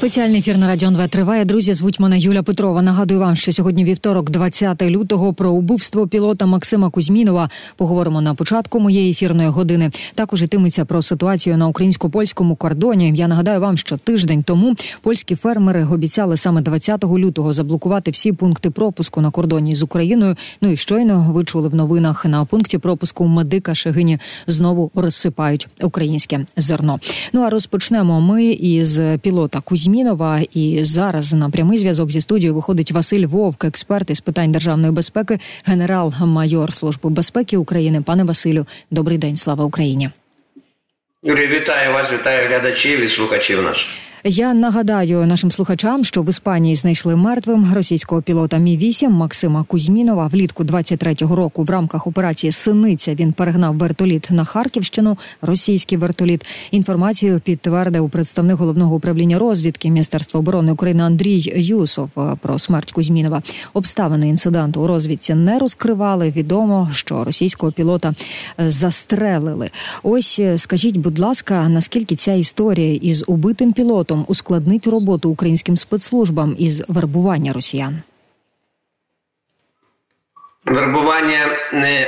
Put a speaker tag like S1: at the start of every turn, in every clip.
S1: Спеціальний ефір на радіо НВ триває. Друзі, звуть мене Юля Петрова. Нагадую вам, що сьогодні вівторок, 20 лютого, про убивство пілота Максима Кузьмінова. Поговоримо на початку моєї ефірної години. Також йтиметься про ситуацію на українсько-польському кордоні. Я нагадаю вам, що тиждень тому польські фермери обіцяли саме 20 лютого заблокувати всі пункти пропуску на кордоні з Україною. Ну і щойно ви чули в новинах на пункті пропуску медика Шегині знову розсипають українське зерно. Ну а розпочнемо ми із пілота Кузьмінова. Змінова. І зараз на прямий зв'язок зі студією виходить Василь Вовк, експерт із питань державної безпеки, генерал-майор служби безпеки України. Пане Василю, добрий день, слава Україні.
S2: Юрій, вітаю вас, вітаю глядачів і слухачів наших.
S1: Я нагадаю нашим слухачам, що в Іспанії знайшли мертвим російського пілота Мі 8 Максима Кузьмінова. Влітку 23-го року в рамках операції Синиця він перегнав вертоліт на Харківщину. Російський вертоліт. Інформацію підтвердив представник головного управління розвідки Міністерства оборони України Андрій Юсов про смерть Кузьмінова. Обставини інциденту у розвідці не розкривали. Відомо, що російського пілота застрелили. Ось скажіть, будь ласка, наскільки ця історія із убитим пілотом пілотом ускладнить роботу українським спецслужбам із вербування росіян?
S2: Вербування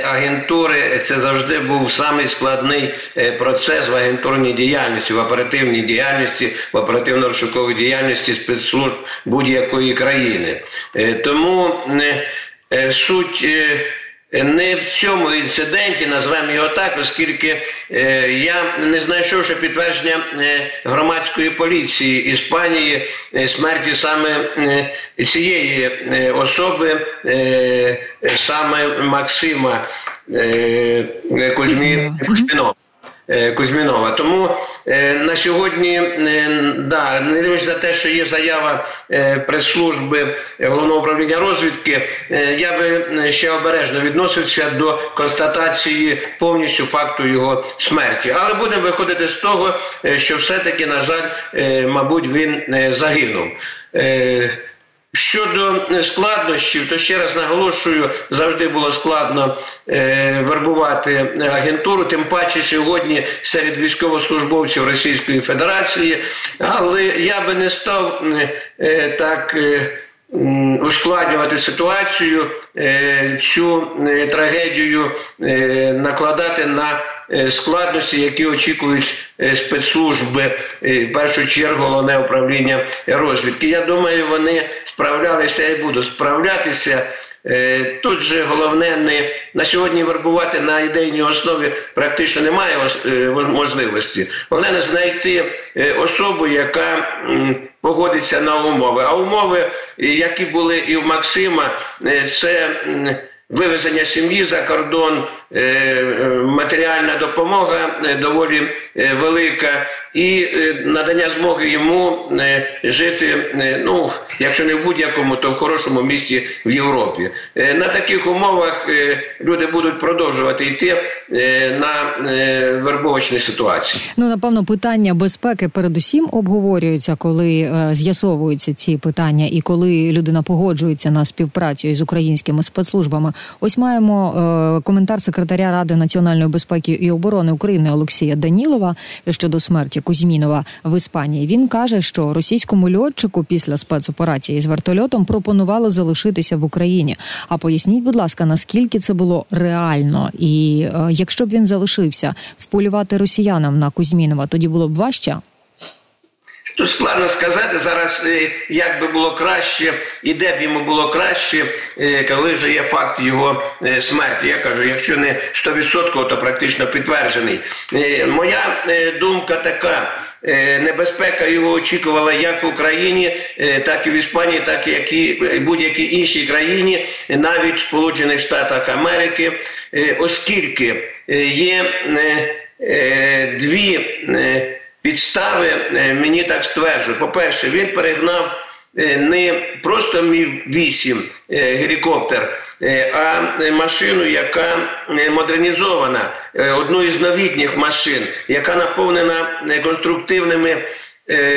S2: агентури це завжди був самий складний е, процес в агентурній діяльності, в оперативній діяльності, в оперативно-розшуковій діяльності спецслужб будь-якої країни. Е, тому е, суть не в цьому інциденті, назвемо його так, оскільки е, я не знайшовши підтвердження е, громадської поліції Іспанії е, смерті саме е, цієї е, особи, е, саме Максима е, Кузьмі Кузьмінова. Е, Кузьмінова. Тому е, на сьогодні е, да, не дивлячись на те, що є заява прес-служби головного управління розвідки, я би ще обережно відносився до констатації повністю факту його смерті. Але будемо виходити з того, що все-таки, на жаль, мабуть, він загинув. Е, Щодо складнощів, то ще раз наголошую, завжди було складно е, вербувати агентуру, тим паче сьогодні серед військовослужбовців Російської Федерації. Але я би не став е, так. Е, Ускладнювати ситуацію, е, цю е, трагедію е, накладати на складності, які очікують спецслужби, в першу чергу головне управління розвідки. Я думаю, вони справлялися і будуть справлятися. Тут же головне не на сьогодні вербувати на ідейній основі практично немає можливості. Головне не знайти особу, яка погодиться на умови. А умови, які були і в Максима, це вивезення сім'ї за кордон, матеріальна допомога доволі велика і е, надання змоги йому е, жити, е, ну якщо не в будь-якому, то в хорошому місті в Європі. На таких умовах люди будуть продовжувати йти на вербовочні ситуації.
S1: Ну напевно, питання безпеки передусім обговорюються, коли з'ясовуються ці питання, і коли людина погоджується на співпрацю з українськими спецслужбами. Ось маємо коментар секретаря ради національної безпеки і оборони України Олексія Данілова щодо смерті Кузьмінова в Іспанії. Він каже, що російському льотчику після спецоперації з вертольотом пропонувало залишитися в Україні. А поясніть, будь ласка, наскільки це було реально, і е, якщо б він залишився вполювати росіянам на Кузьмінова, тоді було б важче.
S2: Тут складно сказати зараз, е, як би було краще і де б йому було краще, е, коли вже є факт його е, смерті. Я кажу, якщо не 100%, то практично підтверджений. Моя думка така. Небезпека його очікувала як в Україні, так і в Іспанії, так і будь-якій іншій країні, навіть в Сполучених Штатах Америки, оскільки є дві підстави е, мені так стверджують. По-перше, він перегнав е, не просто мів 8 е, гелікоптер, а машину, яка модернізована, одну із новітніх машин, яка наповнена конструктивними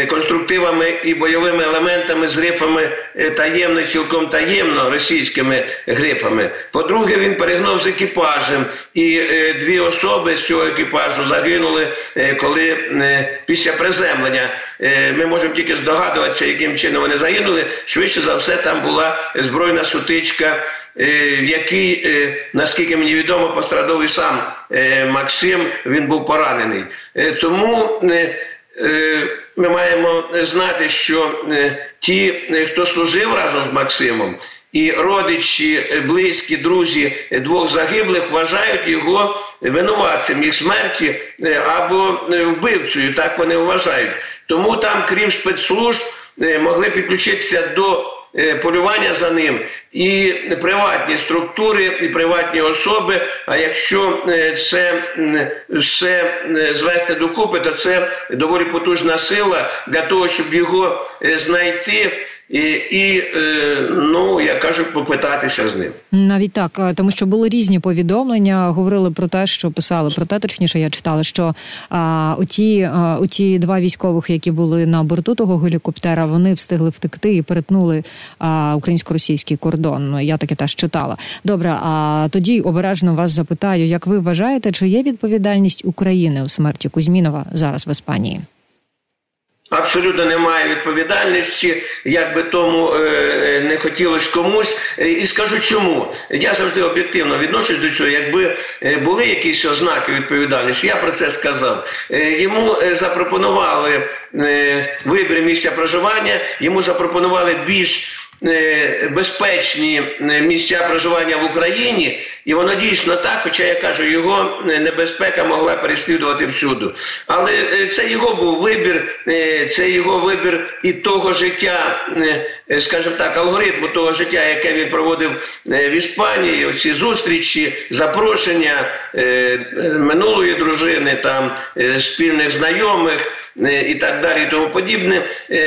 S2: конструктивами і бойовими елементами з грифами е, таємно, цілком таємно російськими грифами. По-друге, він перегнув з екіпажем, і е, дві особи з цього екіпажу загинули, коли після приземлення ми можемо тільки здогадуватися, яким чином вони загинули. Швидше за все, там була збройна сутичка. В якій, наскільки мені відомо, пострадав і сам Максим, він був поранений. Тому Е, ми маємо знати, що е, ті, е, хто служив разом з Максимом, і родичі, близькі, друзі двох загиблих вважають його винуватцем їх смерті або вбивцею. Так вони вважають. Тому там, крім спецслужб, могли підключитися до Е, полювання за ним і приватні структури, і приватні особи. А якщо е, це все е, звести докупи, то це доволі потужна сила для того, щоб його знайти. І, і ну я кажу, поквитатися з ним
S1: навіть так, тому що були різні повідомлення. Говорили про те, що писали про те, точніше, я читала, що а, оті, а, оті два військових, які були на борту того гелікоптера, вони встигли втекти і перетнули а, українсько-російський кордон. Ну, я таке теж читала. Добре, а тоді обережно вас запитаю, як ви вважаєте, чи є відповідальність України у смерті Кузьмінова зараз в Іспанії?
S2: Абсолютно немає відповідальності, як би тому е, не хотілося комусь. Е, і скажу чому. Я завжди об'єктивно відношусь до цього. Якби е, були якісь ознаки відповідальності, я про це сказав. Йому запропонували вибір місця проживання, йому запропонували більш Е, безпечні е, місця проживання в Україні, і воно дійсно так, хоча я кажу, його е, небезпека могла переслідувати всюди. Але це його був вибір, це його вибір і того життя, скажімо так, алгоритму того життя, яке він проводив в Іспанії, оці зустрічі, запрошення минулої дружини, там спільних знайомих і так далі, і тому подібне.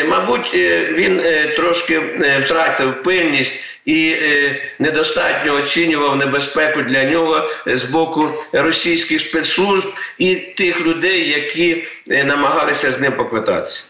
S2: Мабуть, він трошки втратив пильність і е, недостатньо оцінював небезпеку для нього з боку російських спецслужб і тих людей, які е, намагалися з ним поквитатися.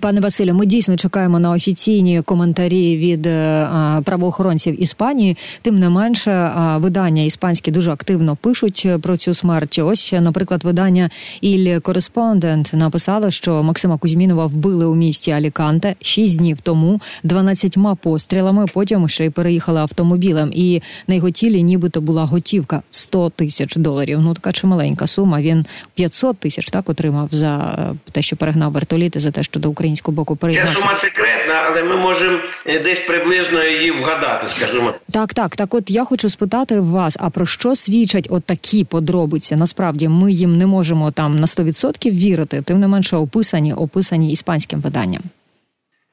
S1: Пане Василю, ми дійсно чекаємо на офіційні коментарі від е, правоохоронців Іспанії. Тим не менше, видання іспанські дуже активно пишуть про цю смерть. Ось, наприклад, видання Іль Кореспондент написало, що Максима Кузьмінова вбили у місті Аліканте шість днів тому, 12 пострілами. Потім ще й переїхали автомобілем. І на його тілі, нібито була готівка 100 тисяч доларів. Ну така чималенька сума. Він 500 тисяч так отримав за те, що перегнав вертоліти, за те, що до українського боку
S2: переймався. Ця сума секретна, але ми можемо е, десь приблизно її вгадати. скажімо.
S1: так, так. Так, от я хочу спитати вас: а про що свідчать от подробиці? Насправді ми їм не можемо там на 100% вірити, тим не менше описані, описані іспанським виданням.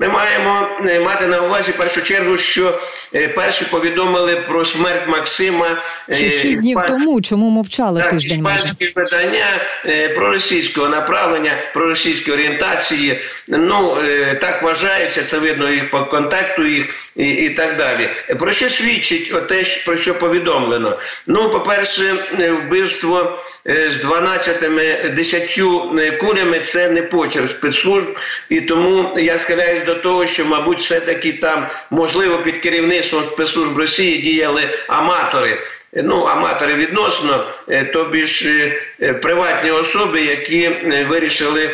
S2: Ми маємо е, мати на увазі в першу чергу, що е, перші повідомили про смерть Максима
S1: е, Ще шість днів тому. Чому мовчали
S2: так,
S1: тиждень?
S2: Іспанські видання про російського направлення, про російські орієнтації. Ну так вважається, це видно і по контакту їх і і так далі. Про що свідчить те, про що повідомлено? Ну, по-перше, вбивство з 12 10 кулями це не почерк спецслужб, і тому я схиляюсь до того, що, мабуть, все-таки там можливо під керівництвом спецслужб Росії діяли аматори. Ну, аматори відносно, е, тобі ж е, приватні особи, які е, вирішили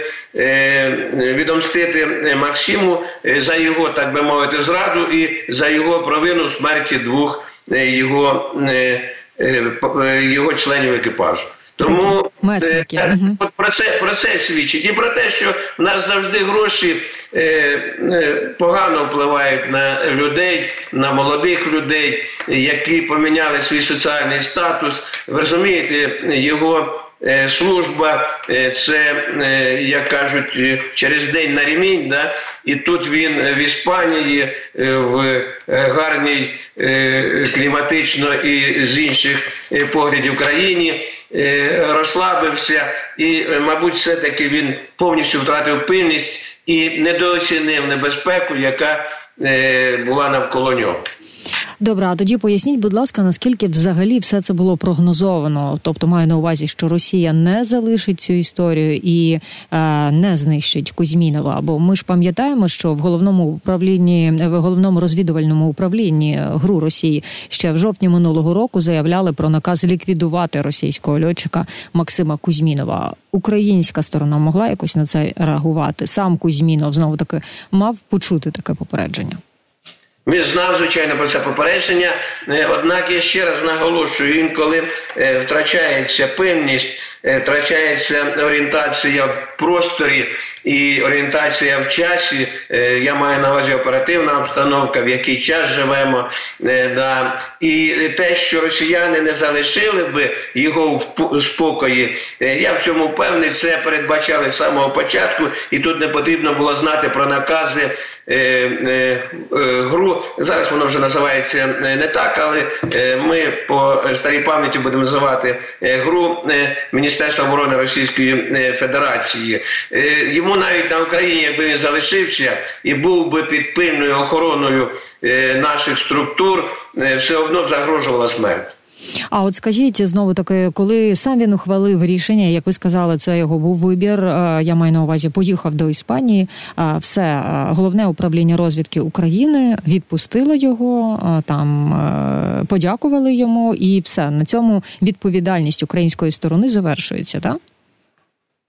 S2: відомстити Максиму за його, так би мовити, зраду і за його провину в смерті двох його, його членів екіпажу. Тому е, от про це про це свідчить і про те, що в нас завжди гроші е, е, погано впливають на людей, на молодих людей, які поміняли свій соціальний статус. Ви розумієте, його. Е, служба, е, це, як кажуть, через день на ремінь, да? і тут він в Іспанії в гарній кліматично і з інших поглядів країні Е, розслабився, і, е, мабуть, все-таки він повністю втратив пильність і недооцінив небезпеку, яка е, була навколо нього.
S1: Добре, а тоді поясніть, будь ласка, наскільки взагалі все це було прогнозовано? Тобто маю на увазі, що Росія не залишить цю історію і е, не знищить Кузьмінова. Бо ми ж пам'ятаємо, що в головному управлінні в головному розвідувальному управлінні гру Росії ще в жовтні минулого року заявляли про наказ ліквідувати російського льотчика Максима Кузьмінова. Українська сторона могла якось на це реагувати. Сам Кузьмінов знову таки мав почути таке попередження.
S2: Він знав, звичайно, про це попередження. Е, однак я ще раз наголошую, інколи е, втрачається певність, е, втрачається орієнтація в просторі і орієнтація в часі. Я маю на увазі оперативна обстановка, в який час живемо. І те, що росіяни не залишили би його в спокої, я в цьому впевнений, це передбачали з самого початку, і тут не потрібно було знати про накази гру зараз воно вже називається е, не так, але е, ми по старій пам'яті будемо називати е, гру Міністерства оборони Російської Федерації. Йому навіть на Україні, якби він залишився і був би під пильною охороною наших структур, все одно загрожувала смерть.
S1: А от скажіть знову таки, коли сам він ухвалив рішення, як ви сказали, це його був вибір. Е, я маю на увазі, поїхав до Іспанії. Е, все е, головне управління розвідки України відпустило його, там подякували йому, і все на цьому відповідальність української сторони завершується, так?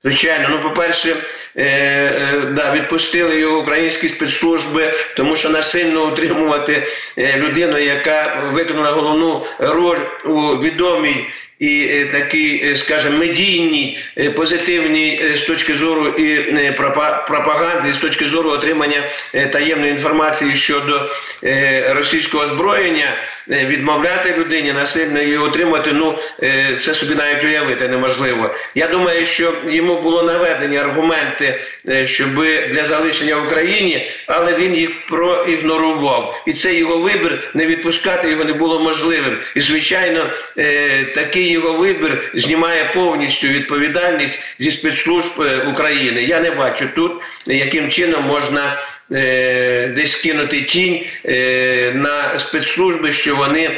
S2: Звичайно, ну по-перше, е, е, да, відпустили його українські спецслужби, тому що насильно утримувати е, людину, яка виконала головну роль у відомій і е, такий, е, скажімо, медійній, позитивній з точки зору і пропаганди, з точки зору отримання таємної інформації щодо російського озброєння. Відмовляти людині насильно її отримати, ну це собі навіть уявити неможливо. Я думаю, що йому було наведені аргументи, щоб для залишення в Україні, але він їх проігнорував, і це його вибір не відпускати його не було можливим. І звичайно, такий його вибір знімає повністю відповідальність зі спецслужб е, України. Я не бачу тут, яким чином можна. Е, десь кинути тінь е, на спецслужби, що вони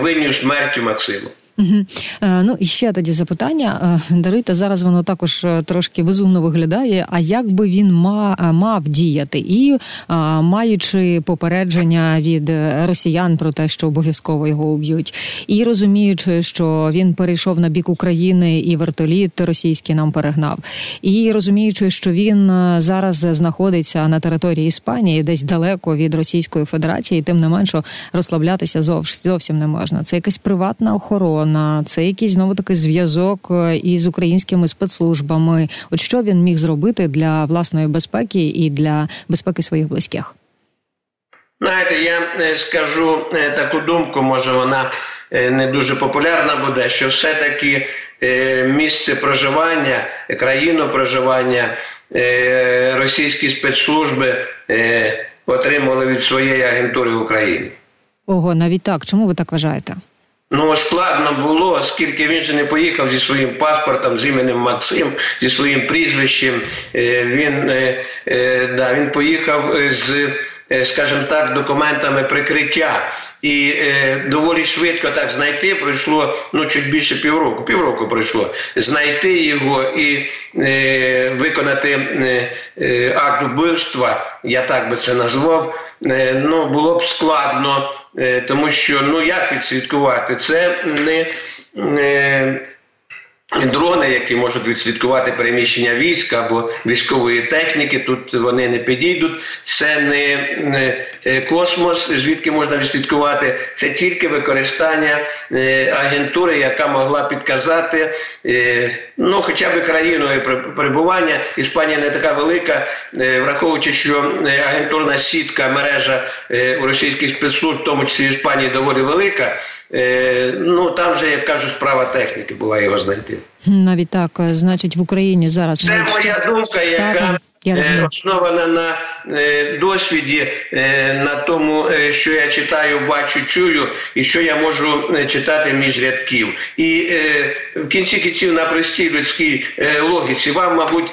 S2: винні смерті Максима.
S1: Угу. Ну і ще тоді запитання. Е, Дарита, зараз воно також е, трошки безумно виглядає. А як би він мав, діяти? І маючи попередження від росіян про те, що обов'язково його уб'ють, і розуміючи, що він перейшов на бік України і вертоліт російський нам перегнав, і розуміючи, що він зараз знаходиться на території Іспанії, десь далеко від Російської Федерації, тим не менше розслаблятися зовсім не можна. Це якась приватна охорона охорона, це якийсь знову таки зв'язок е, із українськими спецслужбами. От що він міг зробити для власної безпеки і для безпеки своїх близьких?
S2: Знаєте, я е, скажу е, таку думку, може вона не дуже популярна буде, що все-таки місце проживання, країну проживання російські спецслужби отримали від своєї агентури в Україні.
S1: Ого, навіть так. Чому ви так вважаєте?
S2: Ну, складно було, оскільки він же не поїхав зі своїм паспортом, з іменем Максим, зі своїм прізвищем. Е, він е, е, да, він поїхав з, скажімо так, документами прикриття. І е, доволі швидко так знайти пройшло ну чуть більше півроку. Півроку пройшло знайти його і е, виконати е, акт вбивства. Я так би це назвав. Е, ну було б складно. Е, тому що ну як відслідкувати це не. не Дрони, які можуть відслідкувати переміщення військ або військової техніки, тут вони не підійдуть. Це не, е, космос, звідки можна відслідкувати. Це тільки використання е, агентури, яка могла підказати, е, ну хоча б країною перебування. Іспанія не така велика, враховуючи, що агентурна сітка мережа у російських спецслужб, в тому числі Іспанії, доволі велика. Е, ну там вже як кажуть, справа техніки була його знайти.
S1: Навіть так, значить, в Україні зараз
S2: це моя думка, яка основана на досвіді, на тому, що я читаю, бачу, чую, і що я можу читати між рядків. І в кінці кінців на простій людській логіці вам, мабуть,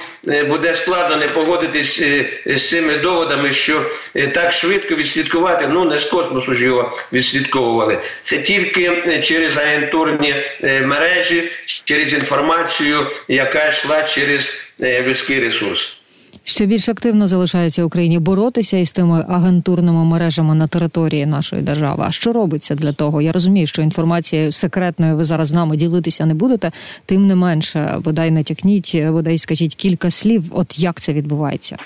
S2: буде складно не погодитись з цими доводами, що так швидко відслідкувати, ну не з космосу ж його відслідковували. Це тільки через агентурні мережі, через інформацію, яка йшла через людський ресурс.
S1: Ще більш активно залишається Україні боротися із тими агентурними мережами на території нашої держави. А що робиться для того? Я розумію, що інформацією секретною ви зараз з нами ділитися не будете. Тим не менше, бодай натякніть, бодай скажіть кілька слів. От як це відбувається?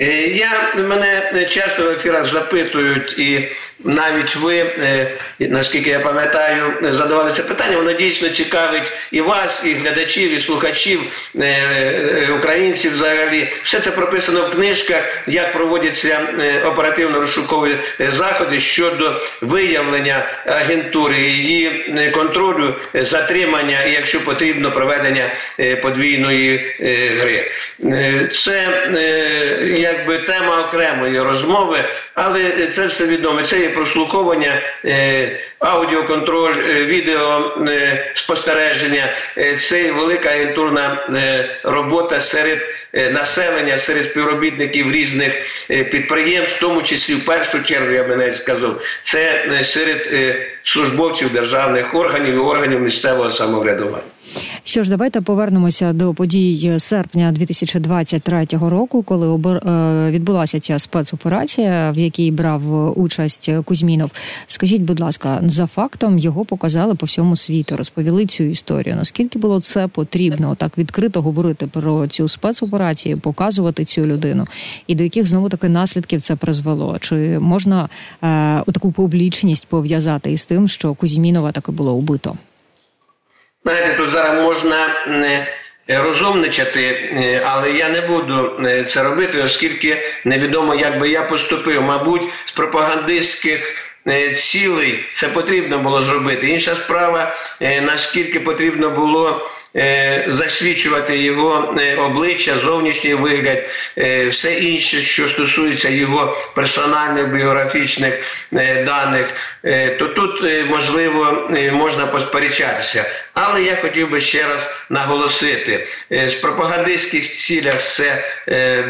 S2: Е, я мене часто в ефірах запитують, і навіть ви, е, наскільки я пам'ятаю, задавали це питання. Воно дійсно цікавить і вас, і глядачів, і слухачів, е, українців. Взагалі, все це прописано в книжках, як проводяться оперативно-розшукові заходи щодо виявлення агентури, її контролю, затримання і, якщо потрібно, проведення подвійної гри. Це якби тема окремої розмови, але це все відомо. Це є прослуховування, е, аудіоконтроль, е, відео е, спостереження, це велика агентурна робота серед. Населення серед співробітників різних підприємств, в тому числі в першу чергу я навіть сказав, це серед службовців державних органів і органів місцевого самоврядування.
S1: Що ж, давайте повернемося до подій серпня 2023 року, коли е, відбулася ця спецоперація, в якій брав участь Кузьмінов. Скажіть, будь ласка, за фактом його показали по всьому світу, розповіли цю історію. Наскільки було це потрібно так відкрито говорити про цю спецоперацію, показувати цю людину, і до яких знову таки наслідків це призвело? Чи можна е, таку публічність пов'язати із тим, що Кузьмінова таки було убито?
S2: Знаєте, тут зараз можна розумничати, е, але я не буду е, це робити, оскільки невідомо, як би я поступив. Мабуть, з пропагандистських е, цілей це потрібно було зробити. Інша справа, наскільки потрібно було. Е, засвідчувати його е, обличчя, зовнішній вигляд, е, все інше, що стосується його персональних біографічних даних, то тут можливо можна посперечатися. Але я хотів би ще раз наголосити: з пропагандистських цілях це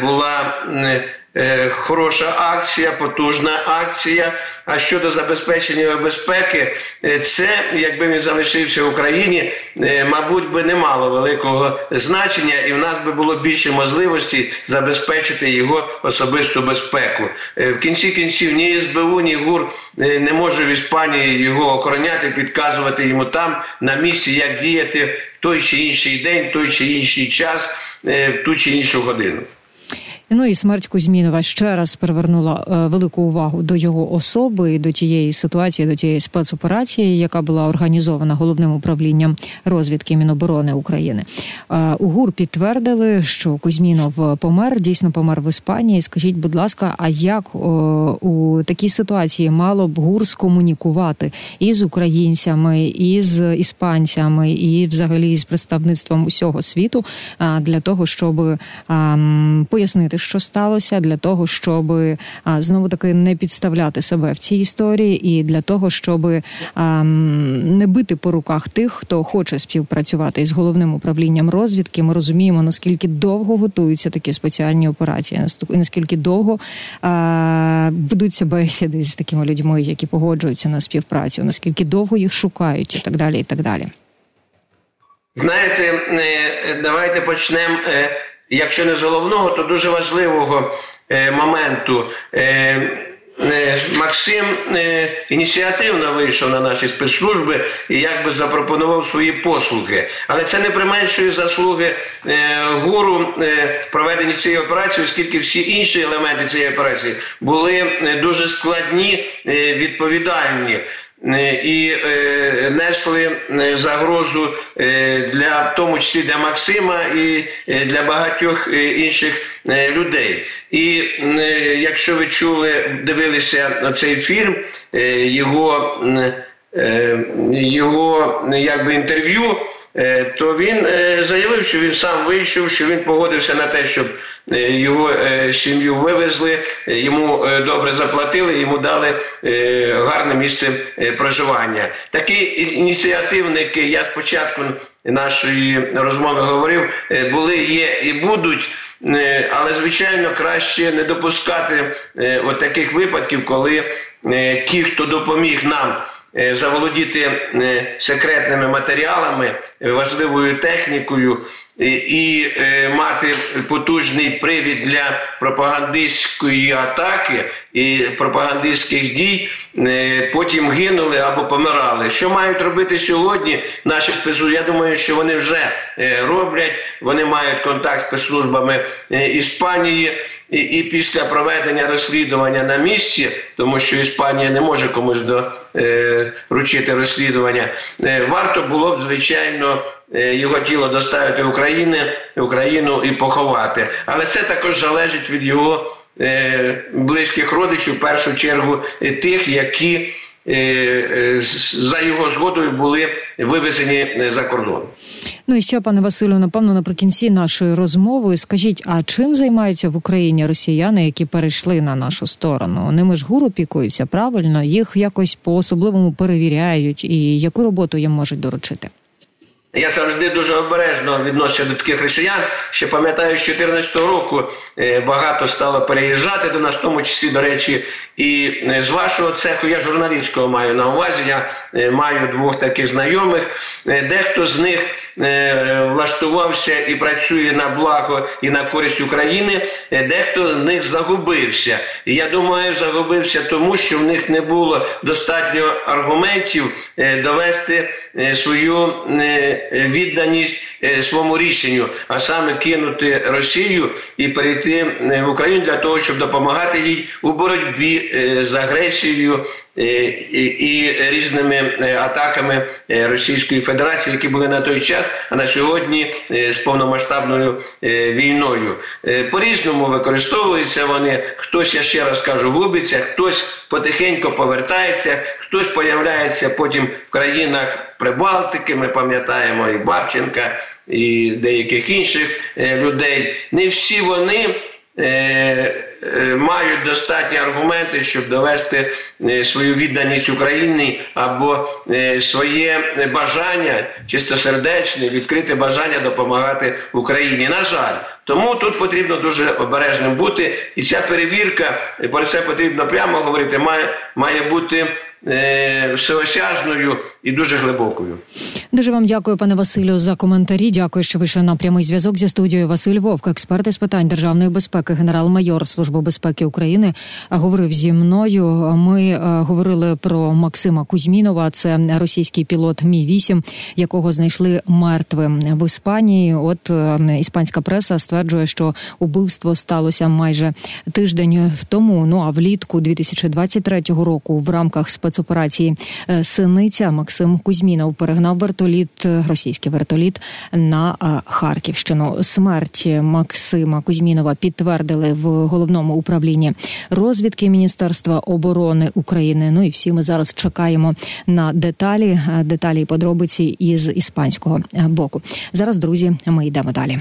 S2: була. Е, хороша акція, потужна акція. А щодо забезпечення безпеки, е, це якби він залишився в Україні, е, мабуть, би не мало великого значення, і в нас би було більше можливості забезпечити його особисту безпеку. В кінці кінців ні СБУ, ні ГУР не може в Іспанії його охороняти, підказувати йому там на місці, як діяти в той чи інший день, в той чи інший час, в ту чи іншу годину.
S1: Ну і смерть Кузьмінова ще раз привернула е, велику увагу до його особи і до тієї ситуації, до тієї спецоперації, яка була організована головним управлінням розвідки Міноборони України. Е, у ГУР підтвердили, що Кузьмінов помер, дійсно помер в Іспанії. Скажіть, будь ласка, а як у такій ситуації мало б ГУР скомунікувати із українцями, із іспанцями, і взагалі з представництвом усього світу для того, щоб пояснити? Що сталося, для того, щоб знову таки не підставляти себе в цій історії, і для того, щоб не бити по руках тих, хто хоче співпрацювати із головним управлінням розвідки. Ми розуміємо, наскільки довго готуються такі спеціальні операції, наскільки довго ведуться бесіди з такими людьми, які погоджуються на співпрацю, наскільки довго їх шукають, і так далі, і так далі.
S2: Знаєте, е, давайте почнемо е, якщо не з головного, то дуже важливого е, моменту. Е, е, Максим ініціативно вийшов на наші спецслужби і якби запропонував свої послуги. Але це не применшує заслуги гуру в проведенні цієї операції, оскільки всі інші елементи цієї операції були дуже складні, відповідальні. Е, і е, несли е, загрозу для в тому числі для Максима і для багатьох інших людей. І якщо ви чули, дивилися цей фільм, його його якби інтерв'ю то він заявив, що він сам вийшов, що він погодився на те, щоб його сім'ю вивезли, йому добре заплатили, йому дали гарне місце проживання. Такі ініціативники, я спочатку нашої розмови говорив, були, є і будуть, але звичайно краще не допускати от таких випадків, коли ті, хто допоміг нам. Е, заволодіти е, секретними матеріалами, важливою технікою і е, мати потужний привід для пропагандистської атаки і пропагандистських дій, потім гинули або помирали. Що мають робити сьогодні? Наші спецслужби? Я думаю, що вони вже роблять. Вони мають контакт з спецслужбами Іспанії і і після проведення розслідування на місці, тому що Іспанія не може комусь доручити е, розслідування, е, варто було б звичайно. Е, його тіло доставити в Україну, Україну і поховати, але це також залежить від його е, близьких родичів, в першу чергу тих, які Е, е, за його згодою були вивезені за кордон.
S1: Ну і ще пане Василю, напевно, наприкінці нашої розмови скажіть, а чим займаються в Україні росіяни, які перейшли на нашу сторону? Ними ж гуру пікуються правильно, їх якось по особливому перевіряють, і яку роботу їм можуть доручити?
S2: Я завжди дуже обережно відносився до таких росіян. Ще пам'ятаю, з 2014 року е, багато стало переїжджати до нас, в тому числі, до речі, і е, з вашого цеху я журналістського маю на увазі. Я е, маю двох таких знайомих. Дехто з них влаштувався і працює на благо і на користь України. Дехто з них загубився. І я думаю, загубився тому, що в них не було достатньо аргументів довести свою відданість своєму рішенню, а саме кинути Росію і перейти в Україну для того, щоб допомагати їй у боротьбі з агресією і різними атаками Російської Федерації, які були на той час, а на сьогодні з повномасштабною війною. По різному використовуються вони. Хтось я ще раз кажу, губиться, хтось потихеньку повертається, хтось появляється потім в країнах Прибалтики. Ми пам'ятаємо і Бабченка, і деяких інших людей. Не всі вони. Е, мають достатні аргументи, щоб довести е, свою відданість Україні або е, своє бажання чистосердечне, відкрите бажання допомагати Україні. На жаль, тому тут потрібно дуже обережним бути, і ця перевірка про це потрібно прямо говорити. Має має бути всеосяжною і дуже глибокою.
S1: Дуже вам дякую, пане Василю, за коментарі. Дякую, що вийшли на прямий зв'язок зі студією Василь Вовк, експерт із питань державної безпеки, генерал-майор Служби безпеки України, говорив зі мною. Ми е, говорили про Максима Кузьмінова. Це російський пілот Мі 8 якого знайшли мертвим в Іспанії. От е, іспанська преса стверджує, що убивство сталося майже тиждень тому. Ну а влітку 2023 року в рамках спецоперації е, Синиця Максим Кузьмінов перегнав вертоліт вертоліт, російський вертоліт на е, Харківщину. Смерть Максима Кузьмінова підтвердили в головному управлінні розвідки Міністерства оборони України. Ну і всі ми зараз чекаємо на деталі, е, деталі і подробиці із іспанського е, боку. Зараз друзі, ми йдемо далі.